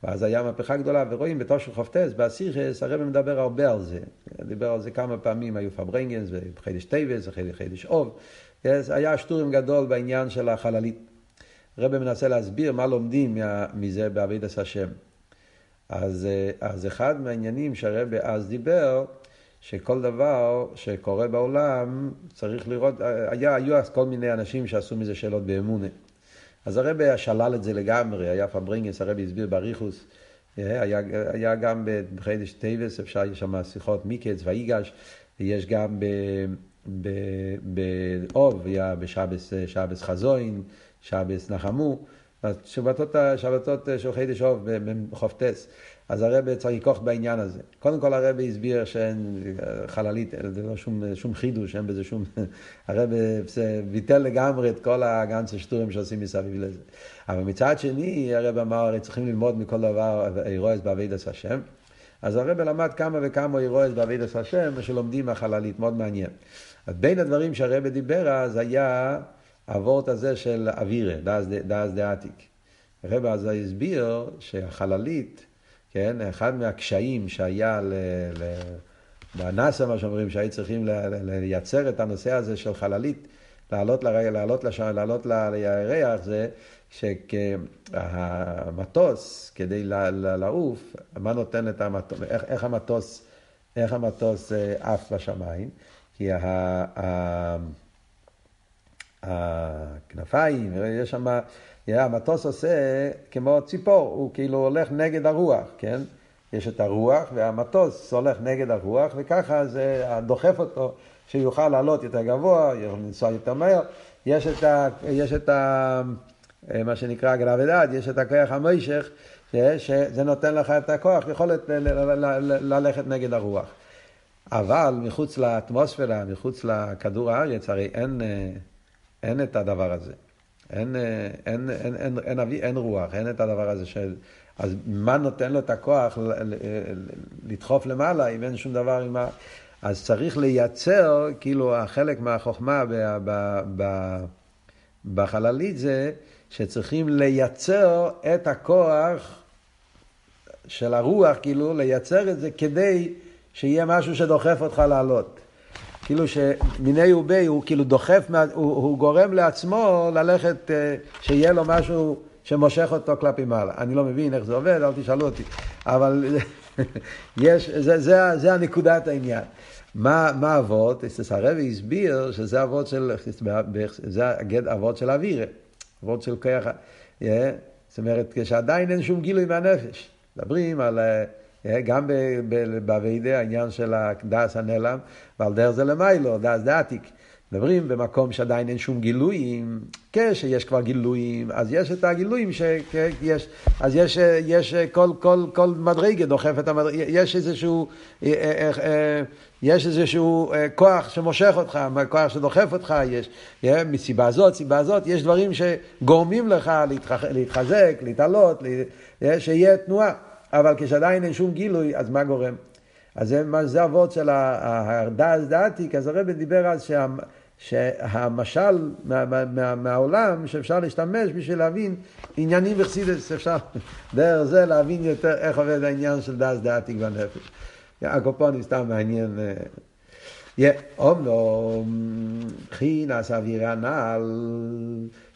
ואז היה מהפכה גדולה, ורואים בתושן חופטס, באסיכס, הרב מדבר הרבה על זה. דיבר על זה כמה פעמים, היו פארבריינגענס, בחודש טבת, וחודש אב. היה שטורעם גדול בעניין של החללית. הרב מנסה להסביר מה לומדים מזה בעבידת השם. אז, אה, אז אחד מהעניינים שהרבי אז דיבר, שכל דבר שקורה בעולם צריך לראות, אה, היה, היו אז כל מיני אנשים שעשו מזה שאלות באמונה. אז הרבי שלל את זה לגמרי, היה פארבריינגענס, הרבי הסביר באריכות, אה, היה, היה גם בחדש טייבס, אפשר, יש שם שיחות מיקץ ואיגש, ויש גם באוב, היה בשבס חזוין, שבס נחמו, שבתות, שבתות של חידש אוב בחופטס. אז הרב צריך לקוח בעניין הזה. קודם כל הרב הסביר שאין חללית, זה לא שום, שום חידוש, אין בזה שום... (laughs) הרב ביטל לגמרי את כל הגנצה שטורים שעושים מסביב לזה. אבל מצד שני, הרב אמר, הרי צריכים ללמוד מכל דבר אירועס בעבידת השם. אז הרב למד כמה וכמה אירועס בעבידת השם שלומדים מהחללית, מאוד מעניין. אז בין הדברים שהרב דיבר אז היה הוורט הזה של אווירה, דאז דעתיק. הרב אז הסביר שהחללית, כן, אחד מהקשיים שהיה ל... ל... בנאסא, מה שאומרים, שהיו צריכים לייצר את הנושא הזה של חללית, לעלות, לרגע, לעלות, לש... לעלות לירח, זה שהמטוס, כדי לעוף, מה נותן את המטוס, איך, איך המטוס, איך המטוס אה, עף בשמיים? כי ה... הכנפיים, יש שם, המטוס עושה כמו ציפור, הוא כאילו הולך נגד הרוח, כן? יש את הרוח והמטוס הולך נגד הרוח וככה זה דוחף אותו שיוכל לעלות יותר גבוה, לנסוע יותר מהר. יש את, ה, יש את ה, מה שנקרא גרבדד, יש את הכוח המוישך, שזה נותן לך את הכוח, יכולת ללכת נגד הרוח. אבל מחוץ לאטמוספירה, מחוץ לכדור הארץ, הרי אין... אין את הדבר הזה. אין, אין, אין, אין, אין, אין, אין, אין רוח, אין את הדבר הזה של... אז מה נותן לו את הכוח לדחוף למעלה אם אין שום דבר עם ה... אז צריך לייצר, כאילו החלק מהחוכמה ב, ב, ב, בחללית זה שצריכים לייצר את הכוח של הרוח, כאילו לייצר את זה כדי שיהיה משהו שדוחף אותך לעלות. כאילו שמיני ובי הוא כאילו דוחף, הוא, הוא גורם לעצמו ללכת, אה, שיהיה לו משהו שמושך אותו כלפי מעלה. אני לא מבין איך זה עובד, אל תשאלו אותי. אבל (laughs) יש, זה, זה, זה הנקודת העניין. מה, מה אבות? הרבי הסביר שזה אבות של, זה אבות של אווירה, אבות של כוח, אה, זאת אומרת, כשעדיין אין שום גילוי מהנפש. מדברים על... אה, אה, גם באביידה העניין של הדס הנעלם, ועל דרך זה למיילו, דס דעתיק. מדברים במקום שעדיין אין שום גילויים, כשיש כבר גילויים, אז יש את הגילויים שיש, אז יש, יש כל, כל, כל מדרגה דוחף את המדרגה, יש איזשהו, אה, אה, אה, יש איזשהו כוח שמושך אותך, כוח שדוחף אותך, יש, מסיבה זאת, סיבה זאת, יש דברים שגורמים לך להתחזק, להתעלות, שיהיה תנועה, אבל כשעדיין אין שום גילוי, אז מה גורם? אז זה, זה אבות של הדעת דעתי, אז הרב דיבר אז שה, שהמשל מה, מה, מה, מהעולם שאפשר להשתמש בשביל להבין עניינים וחסידס, אפשר דרך זה להבין יותר איך עובד העניין של דעת דעתי בנפש. הקופונים סתם מעניין. אומנום חינס אווירה נעל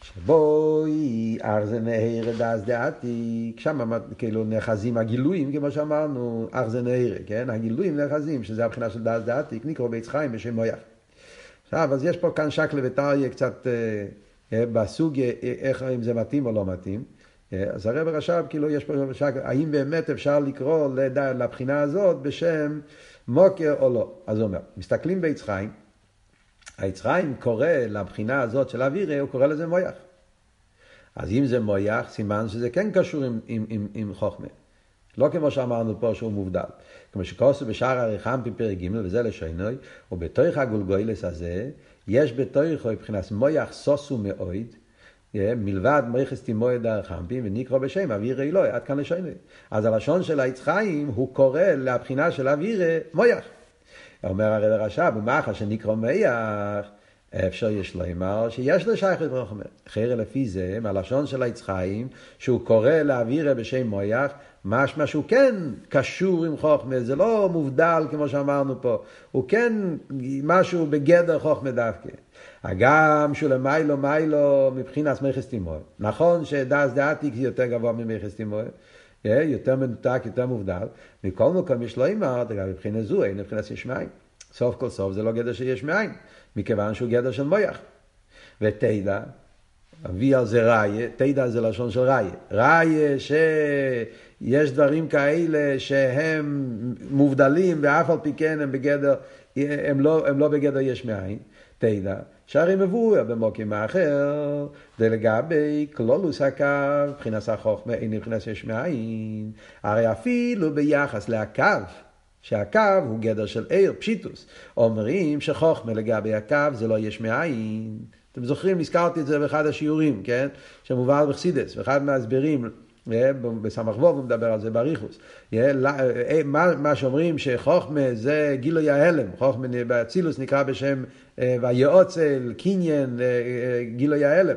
שבוי ארזה נהר דאז דעתי, שם כאילו נאחזים הגילויים, כמו שאמרנו, ארזה נהר, כן? הגילויים נאחזים, שזה הבחינה של דאז דעתי, נקרא בית חיים בשם מויח. עכשיו, אז יש פה כאן שקלה וטריה קצת אה, אה, בסוג אה, איך, אם זה מתאים או לא מתאים. אה, אז הרב רש"ב, כאילו, יש פה שקלה, האם באמת אפשר לקרוא לדע, לבחינה הזאת בשם מוקר או לא? אז הוא אומר, מסתכלים בעץ חיים, העץ חיים קורא לבחינה הזאת של אווירה, הוא קורא לזה מויח. אז אם זה מויח, סימן שזה כן קשור עם, עם, עם, עם חוכמה. לא כמו שאמרנו פה שהוא מובדל. כמו שכוסו בשער הריחם פרק ג' וזה לשינוי, ובתוך הגולגוילס הזה, יש בתוכו מבחינת מויח סוסו מאויד, מלבד מריחס תימוי דרך חמפים, ונקרא בשם אוויר אלוהי, עד כאן לשינוי. אז הלשון של העץ חיים, הוא קורא לבחינה של אוויר מויח. אומר הרי לרש"ב, ומאחר שנקרא מויח, אפשר יש לומר שיש לו שייכת ברוחמה. חרא לפי זה, מהלשון של העץ חיים, שהוא קורא לאווירה בשם מויח, משמע שהוא כן קשור עם חוכמה, זה לא מובדל כמו שאמרנו פה, הוא כן משהו בגדר חוכמה דווקא. הגם שהוא למיילו מיילו מבחינת מכס תימוי. נכון שדס דעתיק יותר גבוה ממכס תימוי, יותר מנותק, יותר מובדל. מכל מקום יש לו אימר, מבחינת זו אין מבחינת יש מאין. סוף כל סוף זה לא גדר שיש מאין, מכיוון שהוא גדר של מויח. ותדע, אבי על זה ראיה, תדע זה לשון של ראיה. ראיה שיש דברים כאלה שהם מובדלים ואף על פי כן הם בגדר, הם לא, הם לא בגדר יש מאין. תדע, שהרי מבואר במוקים האחר, זה לגבי כלולוס הקו, מבחינת החוכמה, אין מבחינת יש מאין. הרי אפילו ביחס לקו, שהקו הוא גדר של עיר, פשיטוס. אומרים שחוכמה לגבי הקו זה לא יש מאין. אתם זוכרים, הזכרתי את זה באחד השיעורים, כן? שמובא בחסידס, ואחד מההסברים, בסמ"ך הוא מדבר על זה באריכוס. אה, אה, מה שאומרים שחוכמה זה גילוי ההלם, חוכמה באצילוס נקרא בשם ויועצל, קניין, גילוי ההלם.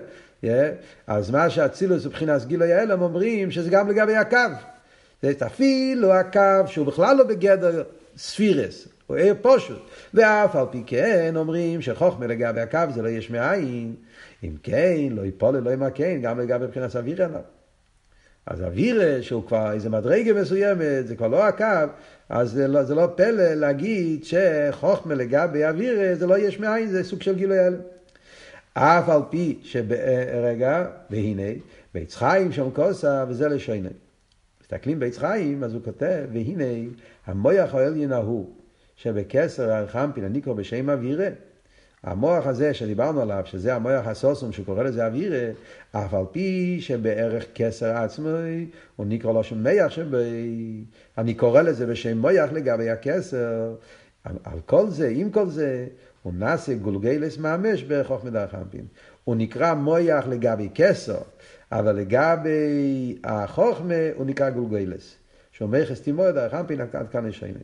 אז מה שאצילוס מבחינת גילוי ההלם אומרים שזה גם לגבי הקו. אפילו הקו שהוא בכלל לא בגדר ספירס, הוא עיר פושט. ואף על פי כן אומרים שחוכמה לגבי הקו זה לא יש מאין. אם כן, לא יפול לא ימכן, גם לגבי מבחינת אווירה. אז אווירה שהוא כבר איזה מדרגה מסוימת, זה כבר לא הקו, אז זה לא, זה לא פלא להגיד שחוכמה לגבי אווירה זה לא יש מאין, זה סוג של גילוי הלם. אף על פי שרגע, והנה, בעץ חיים שם כוסה וזה לשויני. מסתכלים בעץ חיים, אז הוא כותב, והנה, המויח העליון ההוא, שבקסר הרחמפין, אני קורא בשם אווירה. המוח הזה שדיברנו עליו, שזה המוח הסוסום שקורא לזה אווירה, אף על פי שבערך כסר עצמי, הוא נקרא לו שם מח שבי, אני קורא לזה בשם מוח לגבי הכסר. על כל זה, עם כל זה, הוא נעשה גולגלס ממש בחוכמה דרחמפין. הוא נקרא מויח לגבי כסר, אבל לגבי החוכמה הוא נקרא גולגלס. שאומר חסטימו דרחמפין עד כאן ישייני.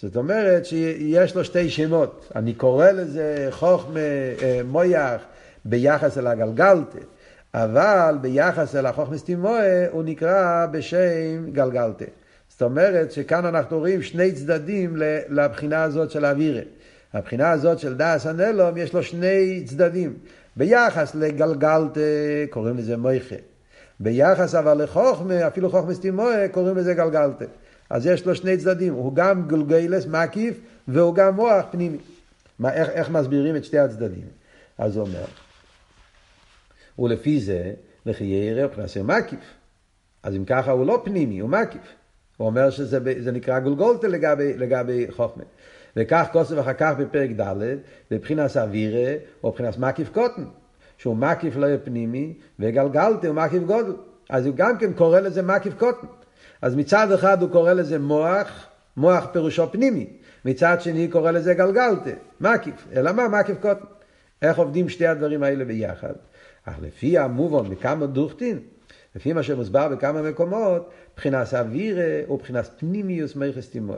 זאת אומרת שיש לו שתי שמות. אני קורא לזה חוכמה אה, מויח ביחס אל הגלגלתא, אבל ביחס אל החוכמה סטימואה הוא נקרא בשם גלגלתא. זאת אומרת שכאן אנחנו רואים שני צדדים לבחינה הזאת של האווירה. הבחינה הזאת של דאס הנלום יש לו שני צדדים. ביחס לגלגלתא קוראים לזה מויכה. ביחס אבל לחוכמה, אפילו חוכמה סטימואה, קוראים לזה גלגלתא. אז יש לו שני צדדים, הוא גם גולגלס מקיף והוא גם מוח פנימי. מה, איך, איך מסבירים את שתי הצדדים? אז הוא אומר, ולפי זה, לכי ירא פרסי מקיף. אז אם ככה הוא לא פנימי, הוא מקיף. הוא אומר שזה נקרא גולגולתא לגבי, לגבי חוכמה. וכך כוסף אחר כך בפרק ד' בבחינת אווירה או מבחינת מקיף קוטן, שהוא מקיף לא יהיה פנימי, וגלגלתי הוא מקיף גודל. אז הוא גם כן קורא לזה מקיף קוטן. אז מצד אחד הוא קורא לזה מוח, מוח פירושו פנימי. מצד שני קורא לזה גלגלתה, מקיף. אלא מה? מקיף קוטן. איך עובדים שתי הדברים האלה ביחד? אך לפי המובן בכמה דוכטין, לפי מה שמוסבר בכמה מקומות, מבחינת אווירה ובחינת פנימיוס מייחס תימוי.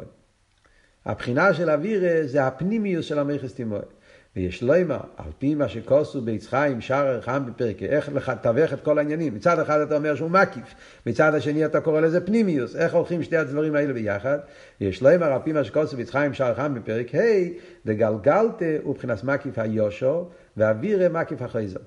הבחינה של אווירה זה הפנימיוס של המייחס תימוי. ויש לומר, על פי מה שכוסו בעץ חיים, שער חם בפרק, איך לתווך את כל העניינים. מצד אחד אתה אומר שהוא מקיף, מצד השני אתה קורא לזה פנימיוס. איך הולכים שתי הדברים האלה ביחד? ויש לומר, על פי מה שכוסו בעץ חיים, שער חם בפרק ה', דגלגלתה הוא מבחינת מקיף היושו, ואווירה מקיף החייזר.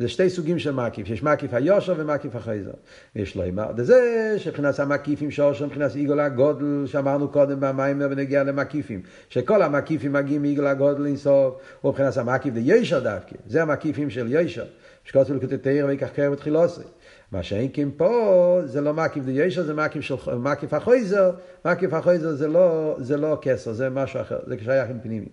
זה שתי סוגים של מקיף, יש מקיף היושר ומקיף החייזר. יש לו אמר, זה שבחינת המקיפים שורשו, מבחינת עיגול הגודל, שאמרנו קודם במים ונגיע למקיפים, שכל המקיפים מגיעים מעיגול הגודל אינסוף, מבחינת המקיף דיושר דווקא, זה המקיפים של יושר, שקוצו לקוטי תאיר ויקח קרב ותחילוסי. מה שאין כן פה, זה לא מקיף דיושר, זה מקיף של מקיף החייזר, מקיף החייזר זה לא, זה לא כסר, זה משהו אחר, זה שייך עם פנימי.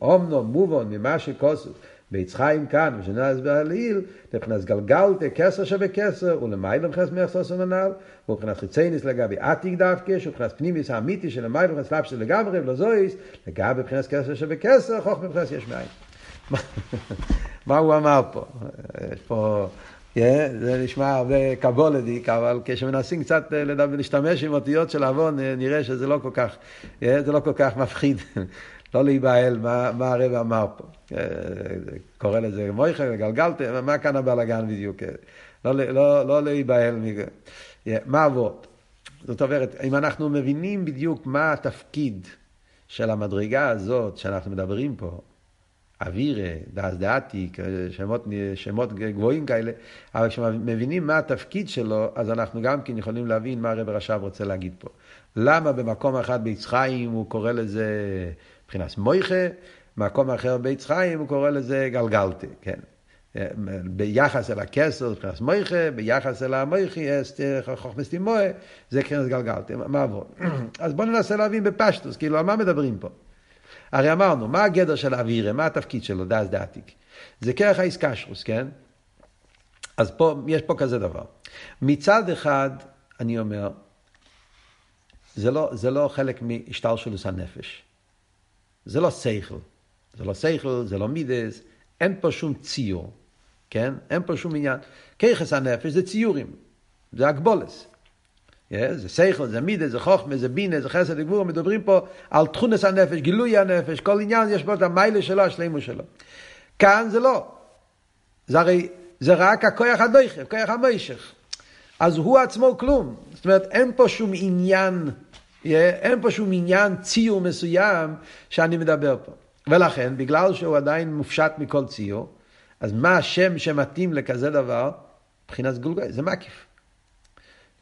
אומנו מובן ממה שכוסו. בעץ חיים כאן, ושנאז בעליל, מבחינת גלגלתא, כסר שבכסר, ולמיילא מבחינת מייחס ומנהל, ומבחינת חיצייניס לגבי עתיק דווקא, שמבחינת פנימיס האמיתי של המיילא מבחינת סלאפ של לגמרי, ולא זויס, לגבי מבחינת כסר שבכסר, חוך מבחינת יש מאין. (laughs) מה הוא אמר פה? יש פה... זה נשמע הרבה קבולדיק, אבל כשמנסים קצת לדבר, להשתמש עם אותיות של עוון, נראה שזה לא כל כך, זה לא כל כך מפחיד. (laughs) לא להיבהל מה, מה הרב אמר פה. אה, קורא לזה מויכה, גלגלתם, מה כאן הבלאגן בדיוק? אה, לא, לא, לא להיבהל מזה. מה אבות? זאת אומרת, אם אנחנו מבינים בדיוק מה התפקיד של המדרגה הזאת שאנחנו מדברים פה, אווירה, דאס דעתי, שמות, שמות גבוהים כאלה, אבל כשמבינים מה התפקיד שלו, אז אנחנו גם כן יכולים להבין מה הרב רש"ב רוצה להגיד פה. למה במקום אחד ביצחיים הוא קורא לזה מבחינת מויכה, מקום אחר בית חיים הוא קורא לזה גלגלתי, כן. ביחס אל הכסר, מבחינת מויכה, ביחס אל המויכי, חוכמס תימוה, זה כנס גלגלתי, מה עבור? (clears throat) אז בואו ננסה להבין בפשטוס, כאילו, על מה מדברים פה? הרי אמרנו, מה הגדר של אווירה, מה התפקיד שלו, דאז דעתיק? זה כרך האיסקשרוס, כן? אז פה, יש פה כזה דבר. מצד אחד, אני אומר, זה לא, זה לא חלק מהשתלשלוס הנפש. זה לא שכל. זה לא שכל, זה לא מידס, אין פה שום ציור, כן? אין פה שום עניין. כיחס הנפש זה ציורים, זה הגבולס. Yeah, זה שכל, זה מידס, זה חוכמה, זה בינה, זה חסד וגבור, מדברים פה על תכונס הנפש, גילוי הנפש, כל עניין יש פה את המיילה שלו, השלימו שלו. כאן זה לא. זה הרי, זה רק הכוח הדויכב, כוח המוישך. אז הוא עצמו כלום. זאת אומרת, אין פה שום עניין אין פה שום עניין ציור מסוים שאני מדבר פה. ולכן, בגלל שהוא עדיין מופשט מכל ציור, אז מה השם שמתאים לכזה דבר? מבחינת גולגוי, זה מקיף.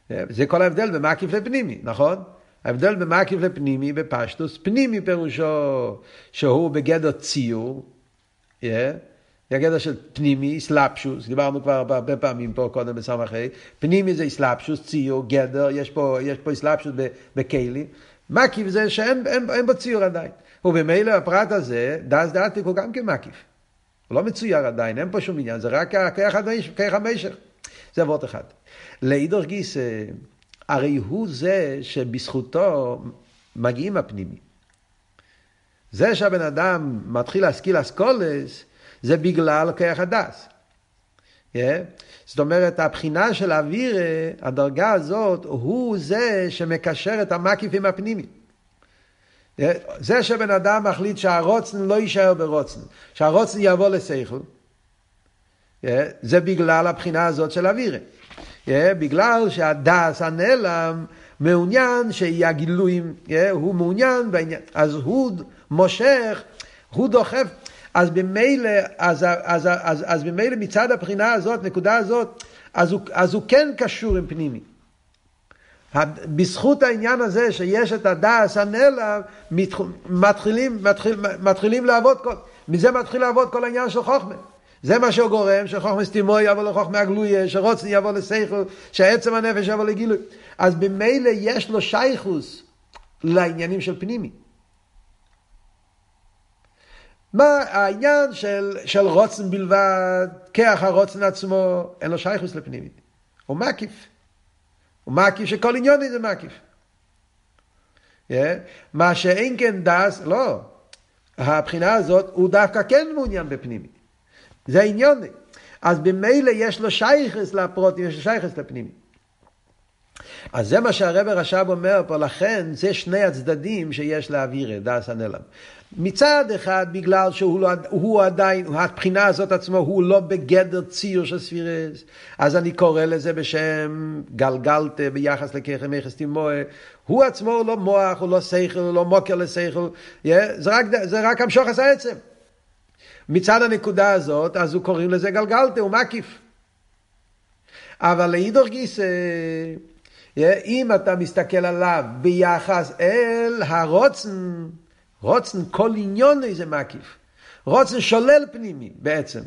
זה כל ההבדל בין מקיף לפנימי, נכון? ההבדל בין מקיף לפנימי בפשטוס, פנימי פירושו שהוא בגדר ציור, yeah, הגדר של פנימי, סלאפשוס, דיברנו כבר הרבה פעמים פה קודם בסמכי, פנימי זה סלאפשוס, ציור, גדר, יש פה, יש פה סלאפשוס בכלי, מקיף זה שאין אין, אין בו ציור עדיין. ובמילא הפרט הזה, דס דעתיק הוא גם כן מקיף. הוא לא מצויר עדיין, אין פה שום עניין, זה רק כרך המשך. זה אבות אחד. לאידור גיס, הרי הוא זה שבזכותו מגיעים הפנימי. זה שהבן אדם מתחיל להשכיל אסכולס, זה בגלל כוח הדס. Yeah. זאת אומרת, הבחינה של האוויר, הדרגה הזאת, הוא זה שמקשר את המקיפים הפנימיים. Yeah. זה שבן אדם מחליט שהרוצן לא יישאר ברוצן, שהרוצן יבוא לשכל, yeah. זה בגלל הבחינה הזאת של האוויר. Yeah. בגלל שהדס הנעלם מעוניין שיהיה גילויים, yeah. הוא מעוניין בעניין, אז הוא מושך, הוא דוחף. אז במילא, אז, אז, אז, אז במילא מצד הבחינה הזאת, נקודה הזאת, אז הוא, אז הוא כן קשור עם פנימי. בזכות העניין הזה שיש את הדס הנעלם, מתחילים, מתחיל, מתחילים לעבוד, כל, מזה מתחיל לעבוד כל העניין של חוכמה. זה מה שגורם, שחוכמה סתימו יבוא לחוכמה הגלויה, שרוצן יבוא לשכל, שעצם הנפש יבוא לגילוי. אז במילא יש לו שייכוס לעניינים של פנימי. מה העניין של, של רוצן בלבד, כח הרוצן עצמו, אין לו שייכוס לפנימי. הוא מקיף. הוא מקיף שכל עניון זה מקיף. Yeah. מה שאין כן דס, לא. הבחינה הזאת, הוא דווקא כן מעוניין בפנימי. זה עניון. אז במילא יש לו שייכס לפרוט, יש לו שייכס לפנימי. אז זה מה שהרבר רש"ב אומר פה, לכן זה שני הצדדים שיש לאוויר, דס הנלם. מצד אחד, בגלל שהוא לא, הוא עדיין, הבחינה הזאת עצמו, הוא לא בגדר ציור של ספירס, אז אני קורא לזה בשם גלגלתא ביחס לככם מכס תימוה. הוא עצמו לא מוח, הוא לא שכל, הוא לא מוקר לשכל, yeah, זה רק, זה רק המשוך עשה עצם. מצד הנקודה הזאת, אז הוא קוראים לזה גלגלתא, הוא מקיף. אבל לאידור גיסא, אם אתה מסתכל עליו ביחס אל הרוצן, רוצן כל עניון איזה מקיף. רוצן שולל פנימי בעצם.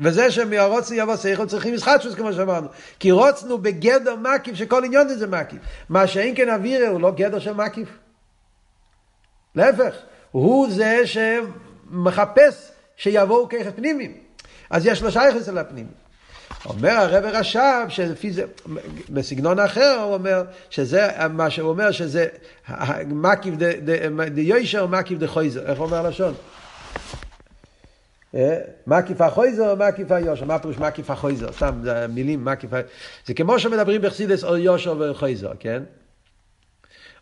וזה שמהרוצן יבוא שכל צריכים משחטשוס כמו שאמרנו. כי רוצן הוא בגדר מקיף שכל עניון זה מקיף. מה שאין כן אווירה הוא לא גדר של מקיף. להפך, הוא זה שמחפש שיבואו ככף פנימיים. אז יש לו שייכס אל הפנימי. אומר הרב רש"ב שלפי זה, בסגנון אחר הוא אומר שזה מה שהוא אומר שזה מקיף דיושר מקיף דחויזר, איך אומר לשון? אה? מקיף החויזר מקיף היושר? מה פירוש מקיף החויזר? סתם, זה מילים מקיף זה כמו שמדברים בחסידס או יושר וחויזר, כן?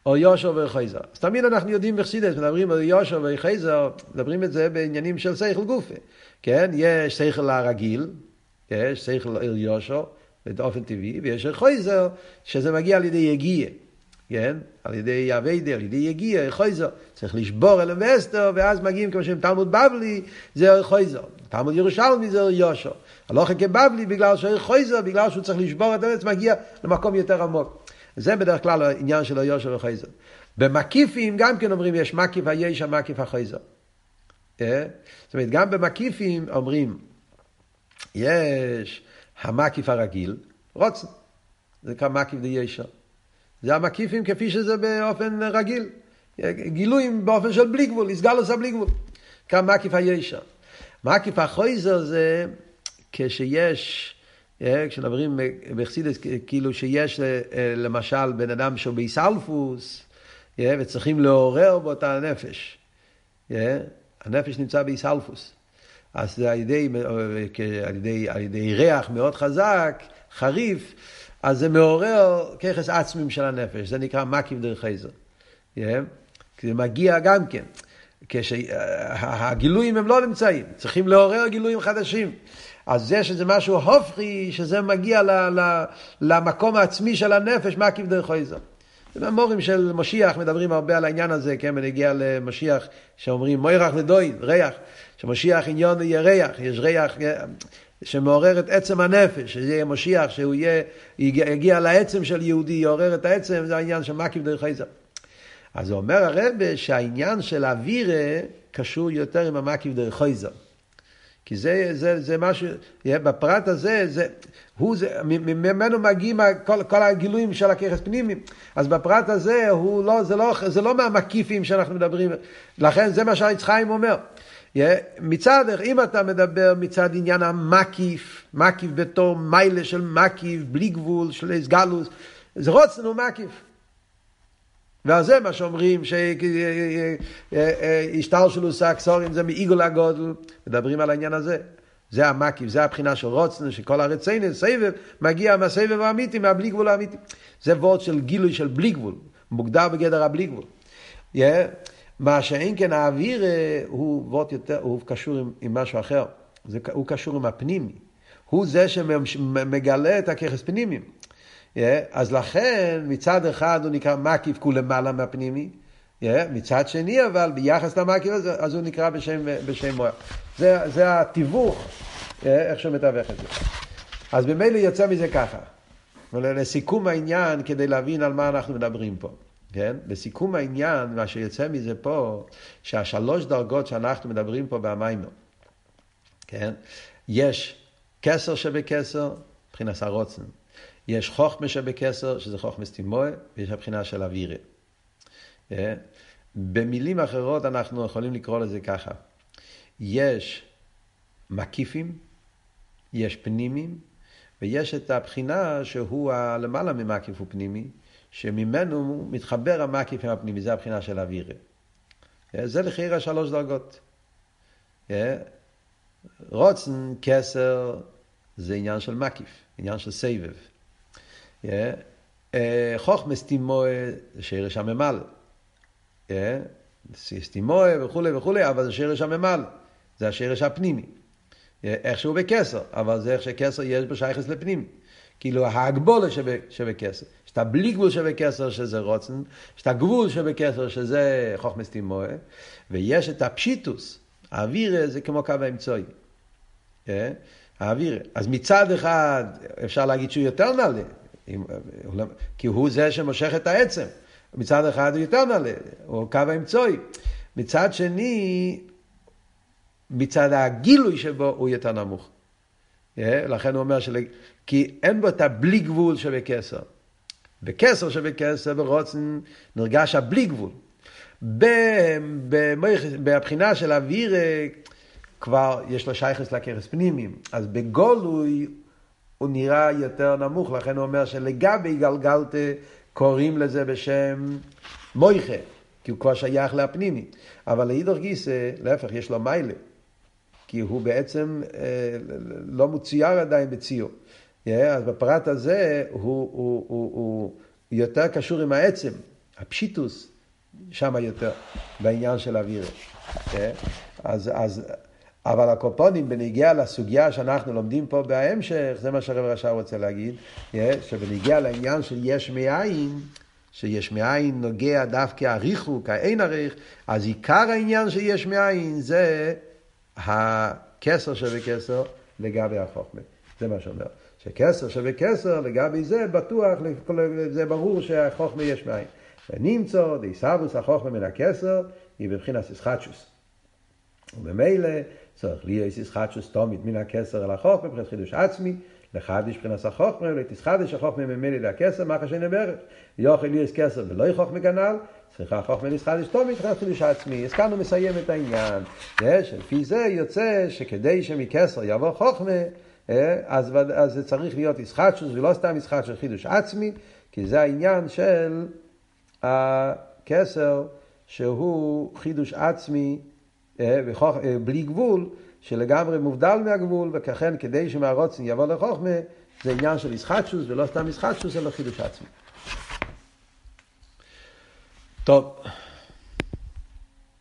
או יושר וחייזר. אז תמיד אנחנו יודעים בחסידס, מדברים על יושר וחייזר, מדברים את זה בעניינים של שכל גופה. כן, יש שכל הרגיל, יש שכל אל יושר, באופן טבעי, ויש חייזר, שזה מגיע על ידי יגיע. כן? על ידי אביידר, על ידי יגיע, חייזר. צריך לשבור אלם ואסתר, ואז מגיעים כמו שהם תלמוד בבלי, זה חייזר. תלמוד ירושלמי זה יושר. הלכה כבבלי בגלל שחייזר, בגלל שהוא צריך לשבור את הארץ, מגיע למקום יותר עמוק. זה בדרך כלל העניין של היושר וחייזר. במקיפים גם כן אומרים יש מקיף הישע, מקיף החייזר. אה? זאת אומרת, גם במקיפים אומרים, יש המקיף הרגיל, רוצן, זה נקרא מקיף דישע. זה המקיפים כפי שזה באופן רגיל. גילויים באופן של בלי גבול, הסגלוס הבלי גבול. נקרא מקיף הישע. מקיף החייזר זה כשיש אה, כשמדברים בחסידס, כאילו שיש אה, למשל בן אדם שהוא באיסלפוס, אה, וצריכים לעורר בו את הנפש. הנפש נמצא באיסלפוס. אז זה על ידי, על, ידי, על ידי ריח מאוד חזק, חריף, אז זה מעורר ככס עצמים של הנפש, זה נקרא מקיף דרך חייזר. כי זה מגיע גם כן. כשהגילויים הם לא נמצאים, צריכים לעורר גילויים חדשים. אז זה שזה משהו הופכי, שזה מגיע ל, ל, למקום העצמי של הנפש, מה כבדי חויזר. במורים של משיח מדברים הרבה על העניין הזה, כן, ונגיע למשיח שאומרים מוירח לדוין, ריח, שמשיח עניון יהיה ריח, יש ריח שמעורר את עצם הנפש, שזה יהיה משיח, שהוא יהיה, יגיע לעצם של יהודי, יעורר את העצם, זה העניין של מקיף דרך חייזר. אז אומר הרב שהעניין של אווירה קשור יותר עם המקיף דרך חייזר. כי זה, זה, זה משהו, בפרט הזה, זה, הוא זה, ממנו מגיעים כל, כל הגילויים של הככס פנימי. אז בפרט הזה, הוא לא, זה, לא, זה לא מהמקיפים שאנחנו מדברים, לכן זה מה שהעץ חיים אומר. מצד, אם אתה מדבר מצד עניין המקיף, מקיף בתור מיילה של מקיף, בלי גבול, של איסגלוס, זה רוצן הוא מקיף. ועל זה מה שאומרים שהשטר שלו סקסורים זה מעיגול הגודל, מדברים על העניין הזה. זה המקיף, זה הבחינה של רוצן, שכל הרציינס, סבב, מגיע מהסבב האמיתי, מהבלי גבול האמיתי. זה וורד של גילוי של בלי גבול, מוגדר בגדר הבלי גבול. Yeah. מה שאין כן האוויר הוא יותר, הוא קשור עם, עם משהו אחר. זה, הוא קשור עם הפנימי. הוא זה שמגלה את הככס פנימיים. אז לכן מצד אחד הוא נקרא מקיף כולמעלה מהפנימי, מצד שני אבל ביחס למקיף הזה, אז הוא נקרא בשם, בשם מוח. זה, זה התיווך, איך שהוא מתווך את זה. אז ממילא יוצא מזה ככה. לסיכום העניין, כדי להבין על מה אנחנו מדברים פה. כן? לסיכום העניין, מה שיוצא מזה פה, שהשלוש דרגות שאנחנו מדברים פה במיימר, כן? יש כסר שבכסר, מבחינת הרוצן. יש חוכמה שבקסר, שזה חוכמה סטימואה, ויש הבחינה של אווירה. אה? במילים אחרות אנחנו יכולים לקרוא לזה ככה. יש מקיפים, יש פנימים, ויש את הבחינה שהוא הלמעלה ממקיף ופנימי, שממנו מתחבר המקיף עם הפנימי, זה הבחינה של אווירה. אה, זה לחירה שלוש דרגות. אה? רוצן, כסר, זה עניין של מקיף, עניין של סבב. אה? חוכמס תימוה זה שרש הממל. סתימוה וכולי וכולי, אבל זה שרש הממל. זה השרש הפנימי. איכשהו בכסר, אבל זה איך שכסר יש בו שייכס לפנימי. כאילו ההגבולה שבכסר. יש את הבלי גבול שבכסר שזה רוצן, יש את הגבול שבכסר שזה חוכמס תימוה, ויש את הפשיטוס, האווירה זה כמו קו האמצעי. אה? האווירה. אז מצד אחד אפשר להגיד שהוא יותר נעלה, כי הוא זה שמושך את העצם. מצד אחד הוא יותר נעלה, הוא קו האמצעי. מצד שני, מצד הגילוי שבו הוא יותר נמוך. אה? לכן הוא אומר, של... כי אין בו את הבלי גבול שבקסר. בקסר שבקסר ורוצן נרגש הבלי גבול. בבחינה של אוויר כבר יש לו שייכס לכרס פנימיים. אז בגולוי הוא נראה יותר נמוך, לכן הוא אומר שלגבי גלגלתה קוראים לזה בשם מויכה, כי הוא כבר שייך לפנימי. אבל לאידור גיסא, להפך, יש לו מיילה. כי הוא בעצם אה, לא מצויר עדיין בציור. Yeah, אז בפרט הזה הוא, הוא, הוא, הוא יותר קשור עם העצם, הפשיטוס, שם יותר, בעניין של אוויר. Yeah, אז, אז, אבל הקופונים בניגיע לסוגיה שאנחנו לומדים פה בהמשך, זה מה שהרב רשע רוצה להגיד, yeah, שבניגיע לעניין של יש מאין, שיש מאין נוגע דווקא הריחוק, האין הריח, אז עיקר העניין שיש מאין זה הכסר שבכסר לגבי החוכמה. זה מה שאומר. שכסר שבכסר לגבי זה בטוח, זה ברור שהחוכמה יש מאין. ונמצא דייסבוס החוכמה מן הכסר היא בבחינת איסחטשוס. וממילא צריך להיות איסחטשוס תומית מן הכסר אל החוכמה, מבחינת חידוש עצמי, לחדש מבחינת החוכמה, ולתסחדש החוכמה ממילא לכסר, מה חשני ברך. יוכל להיות כסר ולא יחוכמה כנ"ל, צריכה חוכמה נסחדש תומית, מבחינת חידוש עצמי. אז כאן הוא מסיים את העניין. שלפי זה יוצא שכדי שמכסר יבוא חוכמה, אז, אז זה צריך להיות ישחטשוס ולא סתם ישחטשוס, חידוש עצמי, כי זה העניין של הכסר שהוא חידוש עצמי אה, וחוכ... אה, בלי גבול, שלגמרי מובדל מהגבול, וככן כדי שמהרוצן יבוא לחוכמה, זה עניין של ישחטשוס ולא סתם ישחטשוס, אלא חידוש עצמי. טוב.